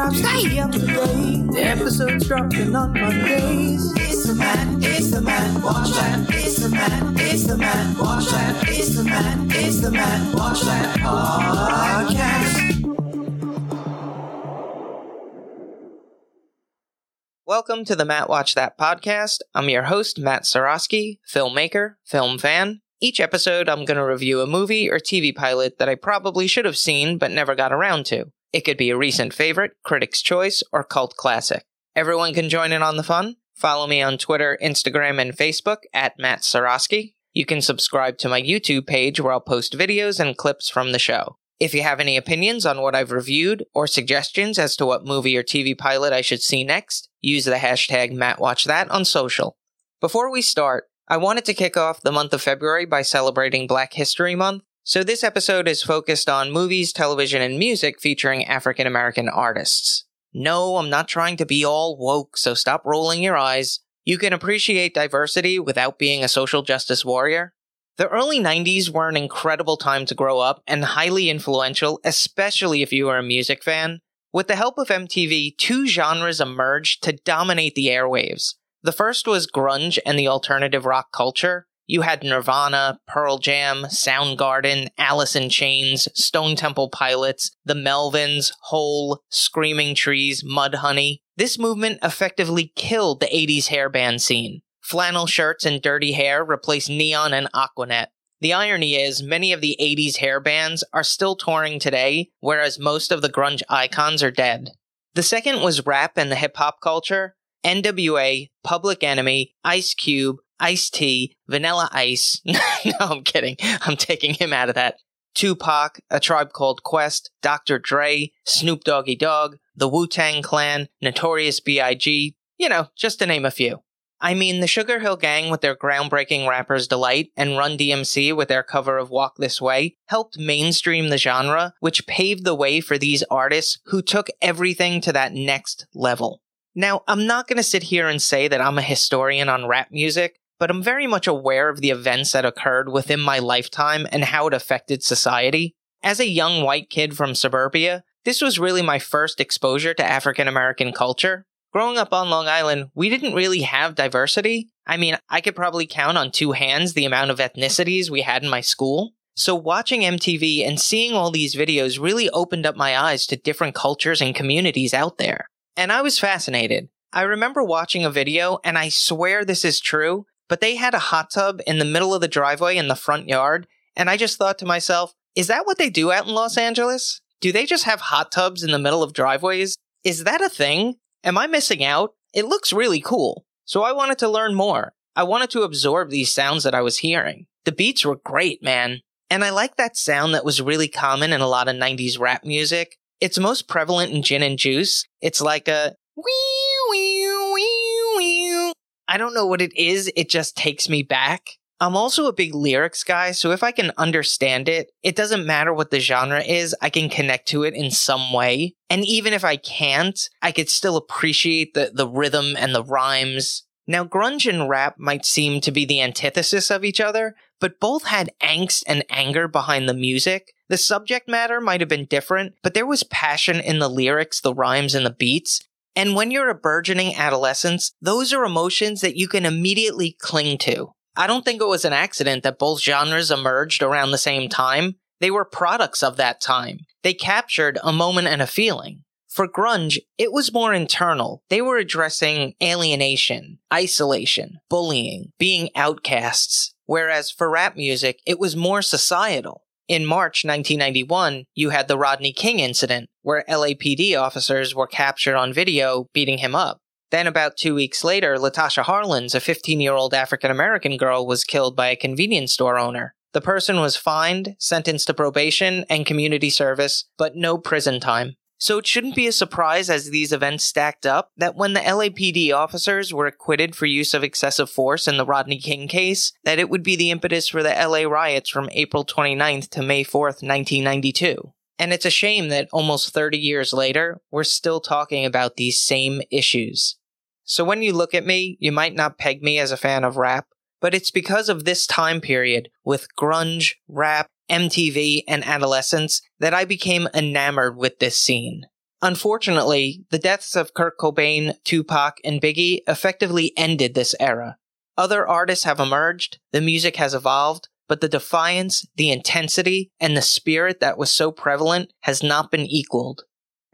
drop, stay up to. The episodes dropping on Mondays. It's the man, it's the man, watch that. It's the man, it's the man, watch that. It's the man, it's the man, watch that podcast. Welcome to the Matt Watch That podcast. I'm your host, Matt Sarosky, filmmaker, film fan. Each episode, I'm going to review a movie or TV pilot that I probably should have seen but never got around to. It could be a recent favorite, critic's choice, or cult classic. Everyone can join in on the fun. Follow me on Twitter, Instagram, and Facebook at Matt Sarosky. You can subscribe to my YouTube page where I'll post videos and clips from the show. If you have any opinions on what I've reviewed or suggestions as to what movie or TV pilot I should see next, use the hashtag MattWatchThat on social. Before we start, I wanted to kick off the month of February by celebrating Black History Month, so this episode is focused on movies, television, and music featuring African American artists. No, I'm not trying to be all woke, so stop rolling your eyes. You can appreciate diversity without being a social justice warrior. The early 90s were an incredible time to grow up and highly influential, especially if you were a music fan. With the help of MTV, two genres emerged to dominate the airwaves. The first was grunge and the alternative rock culture. You had Nirvana, Pearl Jam, Soundgarden, Alice in Chains, Stone Temple Pilots, The Melvins, Hole, Screaming Trees, Mudhoney. This movement effectively killed the 80s hair band scene. Flannel shirts and dirty hair replaced neon and Aquanet. The irony is, many of the 80s hair bands are still touring today, whereas most of the grunge icons are dead. The second was rap and the hip hop culture. NWA, Public Enemy, Ice Cube, Ice-T, Vanilla Ice. no, I'm kidding. I'm taking him out of that. Tupac, A Tribe Called Quest, Dr. Dre, Snoop Doggy Dogg, The Wu Tang Clan, Notorious B.I.G., you know, just to name a few. I mean, the Sugar Hill Gang with their groundbreaking Rapper's Delight and Run DMC with their cover of Walk This Way helped mainstream the genre, which paved the way for these artists who took everything to that next level. Now, I'm not going to sit here and say that I'm a historian on rap music, but I'm very much aware of the events that occurred within my lifetime and how it affected society. As a young white kid from suburbia, this was really my first exposure to African American culture. Growing up on Long Island, we didn't really have diversity. I mean, I could probably count on two hands the amount of ethnicities we had in my school. So watching MTV and seeing all these videos really opened up my eyes to different cultures and communities out there. And I was fascinated. I remember watching a video, and I swear this is true, but they had a hot tub in the middle of the driveway in the front yard, and I just thought to myself, is that what they do out in Los Angeles? Do they just have hot tubs in the middle of driveways? Is that a thing? Am I missing out? It looks really cool. So I wanted to learn more. I wanted to absorb these sounds that I was hearing. The beats were great, man. And I like that sound that was really common in a lot of 90s rap music. It's most prevalent in gin and juice. It's like a I don't know what it is. It just takes me back. I'm also a big lyrics guy, so if I can understand it, it doesn't matter what the genre is, I can connect to it in some way. And even if I can't, I could still appreciate the, the rhythm and the rhymes. Now, grunge and rap might seem to be the antithesis of each other, but both had angst and anger behind the music. The subject matter might have been different, but there was passion in the lyrics, the rhymes, and the beats, and when you're a burgeoning adolescence, those are emotions that you can immediately cling to. I don't think it was an accident that both genres emerged around the same time. They were products of that time. They captured a moment and a feeling. For grunge, it was more internal. They were addressing alienation, isolation, bullying, being outcasts. Whereas for rap music, it was more societal. In March 1991, you had the Rodney King incident, where LAPD officers were captured on video beating him up. Then, about two weeks later, Latasha Harlins, a 15 year old African American girl, was killed by a convenience store owner. The person was fined, sentenced to probation and community service, but no prison time. So it shouldn't be a surprise as these events stacked up that when the LAPD officers were acquitted for use of excessive force in the Rodney King case, that it would be the impetus for the LA riots from April 29th to May 4th, 1992. And it's a shame that almost 30 years later, we're still talking about these same issues. So when you look at me, you might not peg me as a fan of rap, but it's because of this time period with grunge, rap, MTV, and adolescence that I became enamored with this scene. Unfortunately, the deaths of Kurt Cobain, Tupac, and Biggie effectively ended this era. Other artists have emerged, the music has evolved, but the defiance, the intensity, and the spirit that was so prevalent has not been equaled.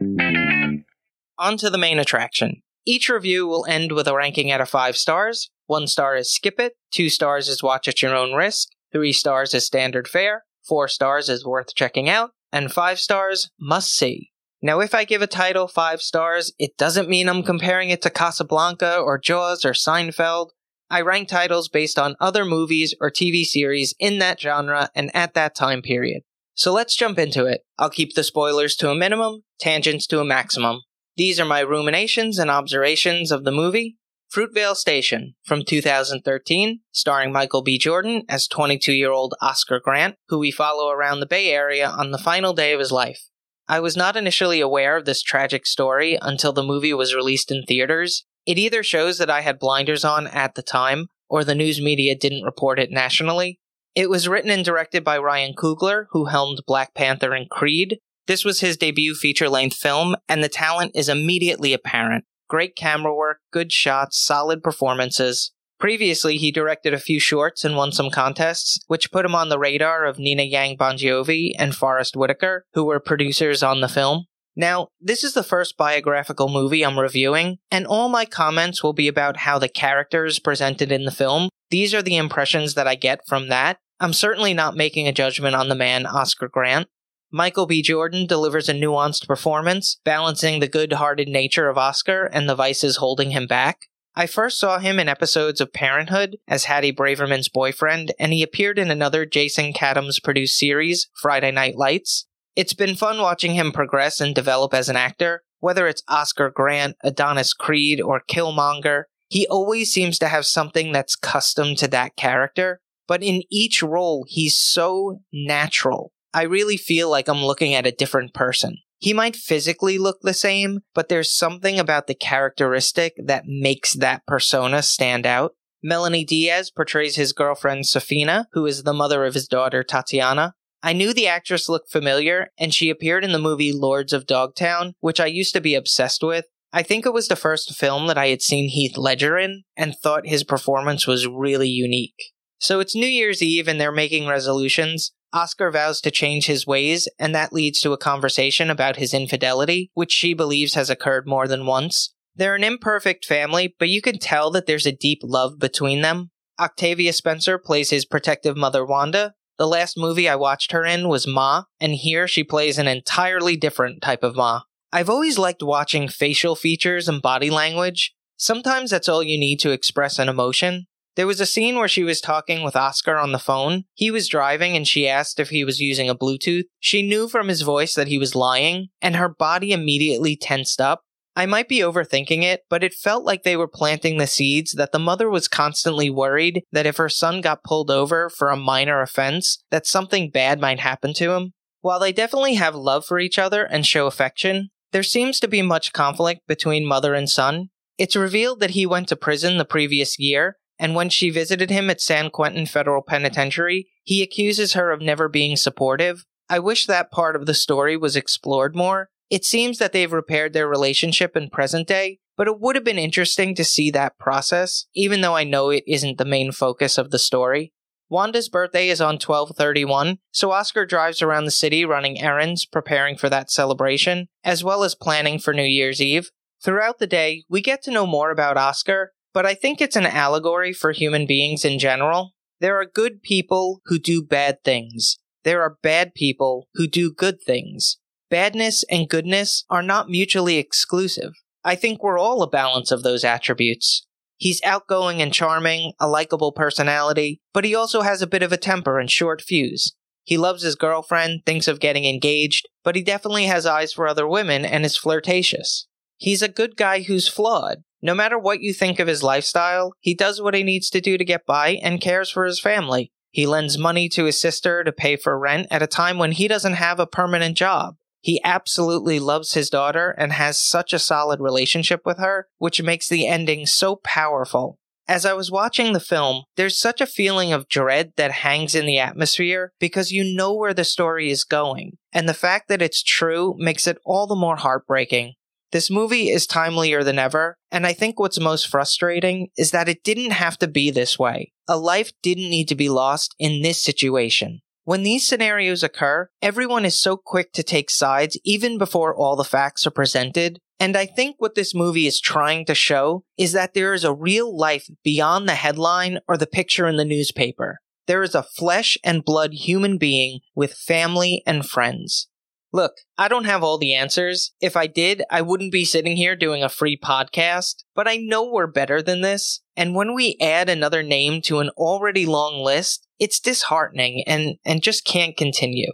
On to the main attraction. Each review will end with a ranking out of 5 stars. 1 star is skip it, 2 stars is watch at your own risk, 3 stars is standard fare, 4 stars is worth checking out, and 5 stars must see. Now, if I give a title 5 stars, it doesn't mean I'm comparing it to Casablanca or Jaws or Seinfeld. I rank titles based on other movies or TV series in that genre and at that time period. So let's jump into it. I'll keep the spoilers to a minimum, tangents to a maximum. These are my ruminations and observations of the movie. Fruitvale Station from 2013, starring Michael B. Jordan as 22 year old Oscar Grant, who we follow around the Bay Area on the final day of his life. I was not initially aware of this tragic story until the movie was released in theaters. It either shows that I had blinders on at the time, or the news media didn't report it nationally. It was written and directed by Ryan Coogler, who helmed Black Panther and Creed. This was his debut feature length film, and the talent is immediately apparent. Great camera work, good shots, solid performances. Previously, he directed a few shorts and won some contests, which put him on the radar of Nina Yang Bongiovi and Forest Whitaker, who were producers on the film. Now, this is the first biographical movie I'm reviewing, and all my comments will be about how the characters presented in the film. These are the impressions that I get from that. I'm certainly not making a judgment on the man, Oscar Grant. Michael B. Jordan delivers a nuanced performance, balancing the good hearted nature of Oscar and the vices holding him back. I first saw him in episodes of Parenthood as Haddie Braverman's boyfriend, and he appeared in another Jason Katims produced series, Friday Night Lights. It's been fun watching him progress and develop as an actor. Whether it's Oscar Grant, Adonis Creed, or Killmonger, he always seems to have something that's custom to that character. But in each role, he's so natural. I really feel like I'm looking at a different person. He might physically look the same, but there's something about the characteristic that makes that persona stand out. Melonie Diaz portrays his girlfriend Sophina, who is the mother of his daughter Tatiana. I knew the actress looked familiar, and she appeared in the movie Lords of Dogtown, which I used to be obsessed with. I think it was the first film that I had seen Heath Ledger in, and thought his performance was really unique. So it's New Year's Eve and they're making resolutions. Oscar vows to change his ways, and that leads to a conversation about his infidelity, which she believes has occurred more than once. They're an imperfect family, but you can tell that there's a deep love between them. Octavia Spencer plays his protective mother Wanda, the last movie I watched her in was Ma, and here she plays an entirely different type of Ma. I've always liked watching facial features and body language. Sometimes that's all you need to express an emotion. There was a scene where she was talking with Oscar on the phone. He was driving and she asked if he was using a Bluetooth. She knew from his voice that he was lying, and her body immediately tensed up. I might be overthinking it, but it felt like they were planting the seeds that the mother was constantly worried that if her son got pulled over for a minor offense, that something bad might happen to him. While they definitely have love for each other and show affection, there seems to be much conflict between mother and son. It's revealed that he went to prison the previous year, and when she visited him at San Quentin Federal Penitentiary, he accuses her of never being supportive. I wish that part of the story was explored more, it seems that they've repaired their relationship in present day, but it would have been interesting to see that process, even though I know it isn't the main focus of the story. Wanda's birthday is on 1231, so Oscar drives around the city running errands, preparing for that celebration, as well as planning for New Year's Eve. Throughout the day, we get to know more about Oscar, but I think it's an allegory for human beings in general. There are good people who do bad things. There are bad people who do good things. Badness and goodness are not mutually exclusive. I think we're all a balance of those attributes. He's outgoing and charming, a likable personality, but he also has a bit of a temper and short fuse. He loves his girlfriend, thinks of getting engaged, but he definitely has eyes for other women and is flirtatious. He's a good guy who's flawed. No matter what you think of his lifestyle, he does what he needs to do to get by and cares for his family. He lends money to his sister to pay for rent at a time when he doesn't have a permanent job. He absolutely loves his daughter and has such a solid relationship with her, which makes the ending so powerful. As I was watching the film, there's such a feeling of dread that hangs in the atmosphere because you know where the story is going. and the fact that it's true makes it all the more heartbreaking. This movie is timelier than ever, and I think what's most frustrating is that it didn't have to be this way. A life didn't need to be lost in this situation. When these scenarios occur, everyone is so quick to take sides even before all the facts are presented. And I think what this movie is trying to show is that there is a real life beyond the headline or the picture in the newspaper. There is a flesh and blood human being with family and friends. Look, I don't have all the answers. If I did, I wouldn't be sitting here doing a free podcast, but I know we're better than this. And when we add another name to an already long list, it's disheartening and, and just can't continue.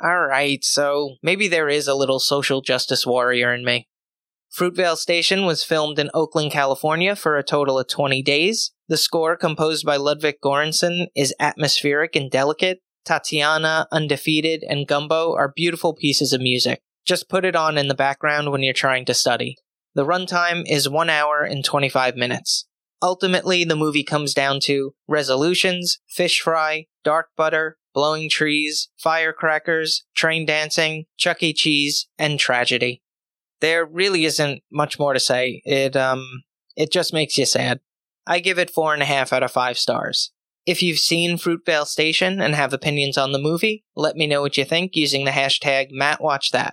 Alright, so maybe there is a little social justice warrior in me. Fruitvale Station was filmed in Oakland, California for a total of 20 days. The score, composed by Ludwig Göransson, is atmospheric and delicate, Tatiana, Undefeated, and Gumbo are beautiful pieces of music. Just put it on in the background when you're trying to study. The runtime is 1 hour and 25 minutes. Ultimately, the movie comes down to resolutions, fish fry, dark butter, blowing trees, firecrackers, train dancing, Chuck E. Cheese, and tragedy. There really isn't much more to say. It um it just makes you sad. I give it four and a half out of five stars. If you've seen Fruitvale Station and have opinions on the movie, let me know what you think using the hashtag MattWatchThat.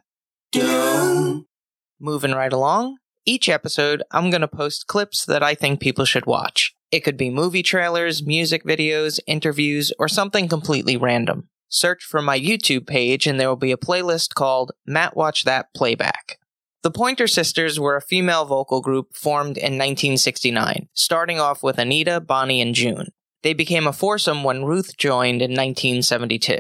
Moving right along, each episode I'm going to post clips that I think people should watch. It could be movie trailers, music videos, interviews, or something completely random. Search for my YouTube page and there will be a playlist called Matt Watch That Playback. The Pointer Sisters were a female vocal group formed in 1969, starting off with Anita, Bonnie, and June. They became a foursome when Ruth joined in 1972.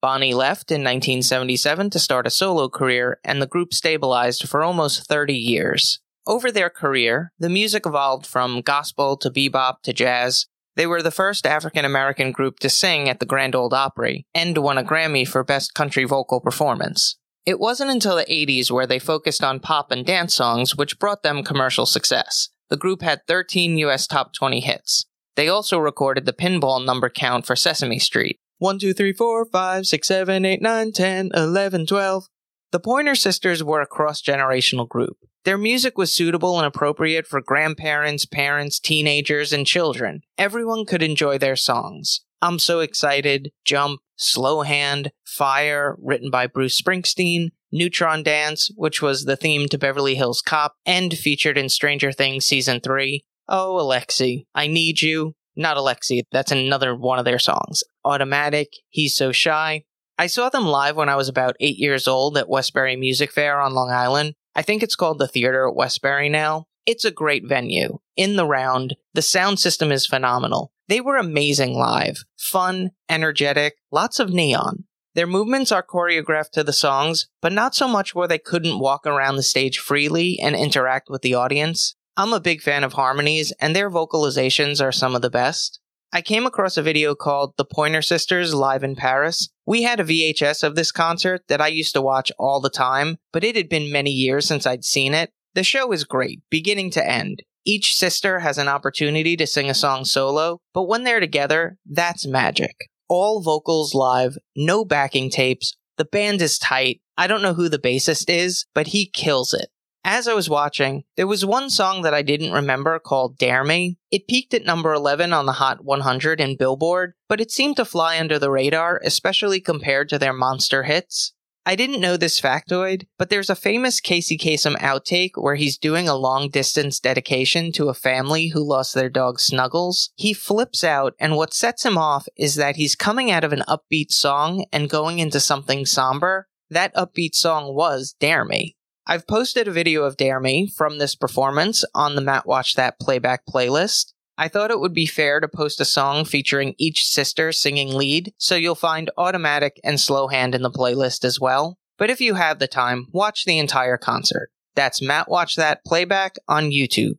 Bonnie left in 1977 to start a solo career, and the group stabilized for almost 30 years. Over their career, the music evolved from gospel to bebop to jazz. They were the first African American group to sing at the Grand Ole Opry and won a Grammy for Best Country Vocal Performance. It wasn't until the 80s where they focused on pop and dance songs which brought them commercial success. The group had 13 US top 20 hits. They also recorded the pinball number count for Sesame Street 1, 2, 3, 4, 5, 6, 7, 8, 9, 10, 11, 12. The Pointer Sisters were a cross generational group. Their music was suitable and appropriate for grandparents, parents, teenagers, and children. Everyone could enjoy their songs. I'm So Excited, Jump, Slow Hand, Fire, written by Bruce Springsteen, Neutron Dance, which was the theme to Beverly Hills Cop and featured in Stranger Things Season 3, Oh, Alexi, I Need You. Not Alexi, that's another one of their songs. Automatic, He's So Shy. I saw them live when I was about eight years old at Westbury Music Fair on Long Island. I think it's called the Theater at Westbury now. It's a great venue. In the round, the sound system is phenomenal. They were amazing live. Fun, energetic, lots of neon. Their movements are choreographed to the songs, but not so much where they couldn't walk around the stage freely and interact with the audience. I'm a big fan of harmonies, and their vocalizations are some of the best. I came across a video called The Pointer Sisters Live in Paris. We had a VHS of this concert that I used to watch all the time, but it had been many years since I'd seen it. The show is great, beginning to end. Each sister has an opportunity to sing a song solo, but when they're together, that's magic. All vocals live, no backing tapes, the band is tight. I don't know who the bassist is, but he kills it. As I was watching, there was one song that I didn't remember called Dare Me. It peaked at number 11 on the Hot 100 in Billboard, but it seemed to fly under the radar, especially compared to their monster hits. I didn't know this factoid, but there's a famous Casey Kasem outtake where he's doing a long distance dedication to a family who lost their dog Snuggles. He flips out, and what sets him off is that he's coming out of an upbeat song and going into something somber. That upbeat song was Dare Me. I've posted a video of Dare Me from this performance on the Matt Watch That playback playlist. I thought it would be fair to post a song featuring each sister singing lead, so you'll find Automatic and Slow Hand in the playlist as well. But if you have the time, watch the entire concert. That's Matt Watch That playback on YouTube.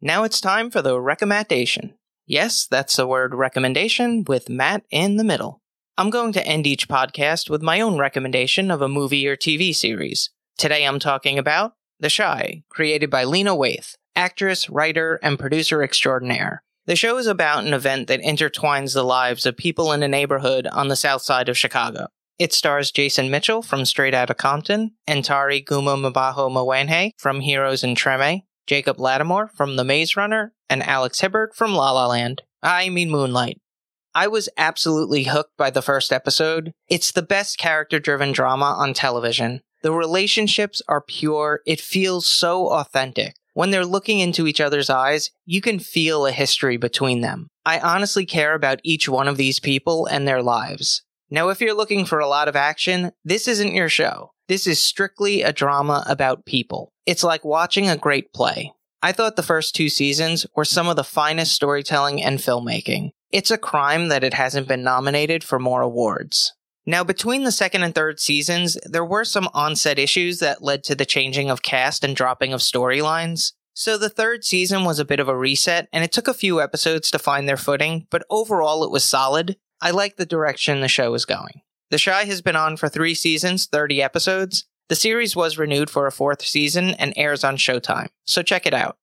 Now it's time for the recommendation. Yes, that's the word recommendation with Matt in the middle. I'm going to end each podcast with my own recommendation of a movie or TV series. Today I'm talking about The Chi, created by Lena Waithe, actress, writer, and producer extraordinaire. The show is about an event that intertwines the lives of people in a neighborhood on the south side of Chicago. It stars Jason Mitchell from Straight Outta Compton, Ntare Guma Mbaho Mwine from Heroes and Treme, Jacob Latimore from The Maze Runner, and Alex Hibbert from La La Land. I mean Moonlight. I was absolutely hooked by the first episode. It's the best character driven drama on television. The relationships are pure, it feels so authentic. When they're looking into each other's eyes, you can feel a history between them. I honestly care about each one of these people and their lives. Now, if you're looking for a lot of action, this isn't your show. This is strictly a drama about people. It's like watching a great play. I thought the first two seasons were some of the finest storytelling and filmmaking. It's a crime that it hasn't been nominated for more awards. Now, between the second and third seasons, there were some onset issues that led to the changing of cast and dropping of storylines. So the third season was a bit of a reset, and it took a few episodes to find their footing, but overall it was solid. I like the direction the show is going. The Chi has been on for three seasons, 30 episodes. The series was renewed for a fourth season and airs on Showtime, so check it out.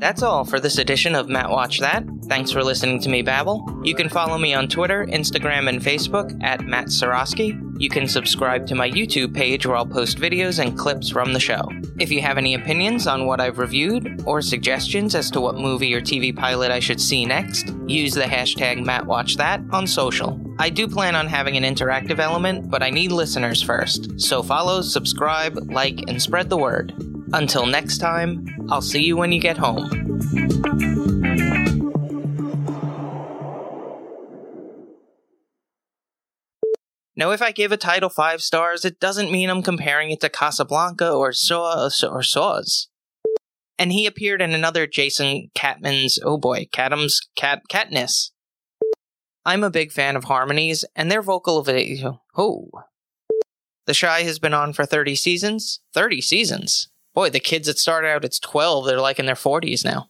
That's all for this edition of Matt Watch That. Thanks for listening to me babble. You can follow me on Twitter, Instagram, and Facebook at Matt Sorosky. You can subscribe to my YouTube page where I'll post videos and clips from the show. If you have any opinions on what I've reviewed or suggestions as to what movie or TV pilot I should see next, use the hashtag MattWatchThat on social. I do plan on having an interactive element, but I need listeners first. So follow, subscribe, like, and spread the word. Until next time, I'll see you when you get home. Now, if I give a title five stars, it doesn't mean I'm comparing it to Casablanca or Saw or Saws. And he appeared in another Jason Catman's, oh boy, Catham's Cat. I'm a big fan of harmonies, and their vocal of oh. The Chi has been on for 30 seasons. 30 seasons. Boy, the kids that started out at 12, they're like in their 40s now.